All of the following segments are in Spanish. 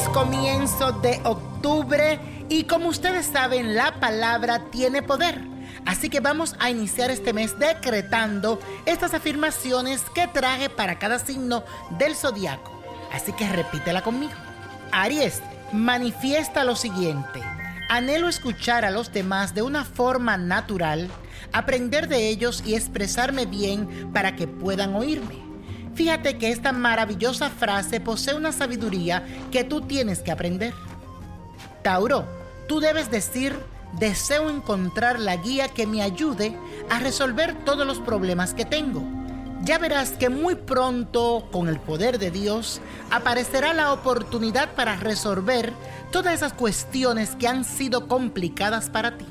comienzo de octubre y como ustedes saben, la palabra tiene poder. Así que vamos a iniciar este mes decretando estas afirmaciones que traje para cada signo del zodiaco. Así que repítela conmigo. Aries, manifiesta lo siguiente. Anhelo escuchar a los demás de una forma natural, aprender de ellos y expresarme bien para que puedan oírme. Fíjate que esta maravillosa frase posee una sabiduría que tú tienes que aprender. Tauro, tú debes decir, deseo encontrar la guía que me ayude a resolver todos los problemas que tengo. Ya verás que muy pronto, con el poder de Dios, aparecerá la oportunidad para resolver todas esas cuestiones que han sido complicadas para ti.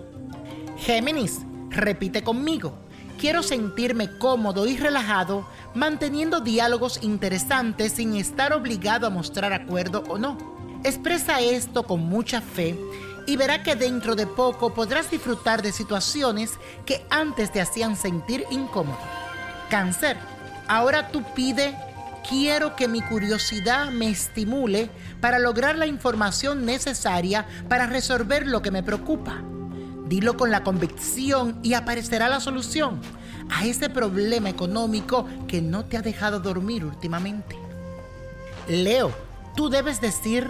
Géminis, repite conmigo. Quiero sentirme cómodo y relajado manteniendo diálogos interesantes sin estar obligado a mostrar acuerdo o no. Expresa esto con mucha fe y verá que dentro de poco podrás disfrutar de situaciones que antes te hacían sentir incómodo. Cáncer, ahora tú pide, quiero que mi curiosidad me estimule para lograr la información necesaria para resolver lo que me preocupa. Dilo con la convicción y aparecerá la solución a ese problema económico que no te ha dejado dormir últimamente. Leo, tú debes decir,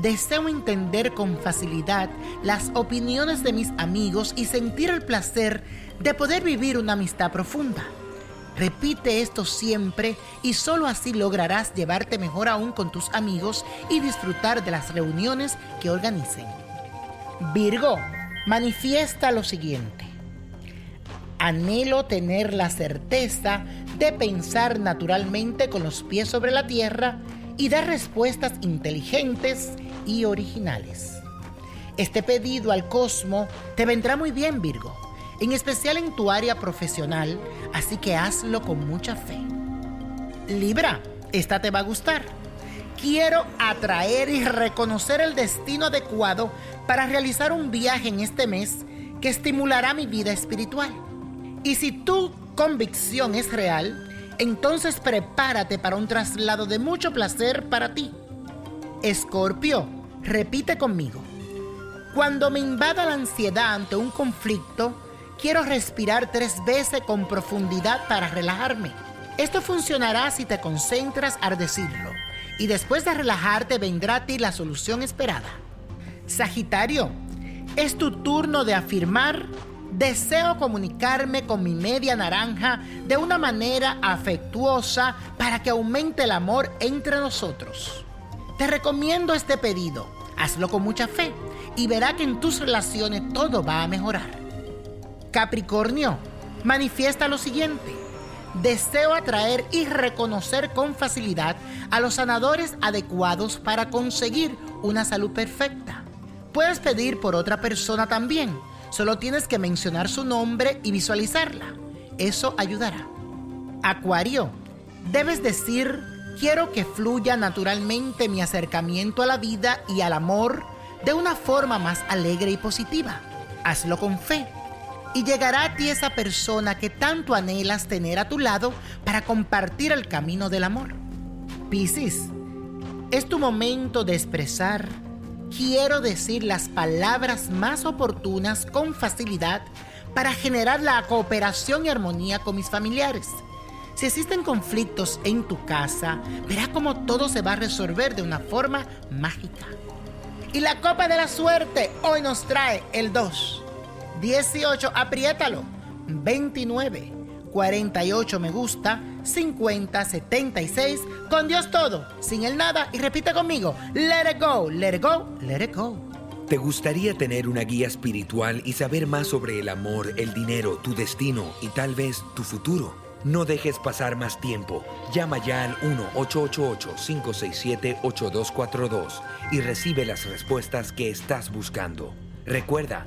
deseo entender con facilidad las opiniones de mis amigos y sentir el placer de poder vivir una amistad profunda. Repite esto siempre y solo así lograrás llevarte mejor aún con tus amigos y disfrutar de las reuniones que organicen. Virgo, manifiesta lo siguiente. Anhelo tener la certeza de pensar naturalmente con los pies sobre la tierra y dar respuestas inteligentes y originales. Este pedido al cosmo te vendrá muy bien, Virgo, en especial en tu área profesional, así que hazlo con mucha fe. Libra, esta te va a gustar. Quiero atraer y reconocer el destino adecuado para realizar un viaje en este mes que estimulará mi vida espiritual. Y si tu convicción es real, entonces prepárate para un traslado de mucho placer para ti. Escorpio, repite conmigo. Cuando me invada la ansiedad ante un conflicto, quiero respirar tres veces con profundidad para relajarme. Esto funcionará si te concentras al decirlo y después de relajarte vendrá a ti la solución esperada. Sagitario, es tu turno de afirmar, deseo comunicarme con mi media naranja de una manera afectuosa para que aumente el amor entre nosotros. Te recomiendo este pedido, hazlo con mucha fe y verá que en tus relaciones todo va a mejorar. Capricornio, manifiesta lo siguiente. Deseo atraer y reconocer con facilidad a los sanadores adecuados para conseguir una salud perfecta. Puedes pedir por otra persona también. Solo tienes que mencionar su nombre y visualizarla. Eso ayudará. Acuario, debes decir, quiero que fluya naturalmente mi acercamiento a la vida y al amor de una forma más alegre y positiva. Hazlo con fe y llegará a ti esa persona que tanto anhelas tener a tu lado para compartir el camino del amor. Piscis, es tu momento de expresar quiero decir las palabras más oportunas con facilidad para generar la cooperación y armonía con mis familiares. Si existen conflictos en tu casa, verá cómo todo se va a resolver de una forma mágica. Y la copa de la suerte hoy nos trae el 2, 18, apriétalo, 29, 48 me gusta, 50, 76, con Dios todo, sin el nada y repite conmigo, let it go, let it go, let it go. ¿Te gustaría tener una guía espiritual y saber más sobre el amor, el dinero, tu destino y tal vez tu futuro? No dejes pasar más tiempo. Llama ya al 1-888-567-8242 y recibe las respuestas que estás buscando. Recuerda,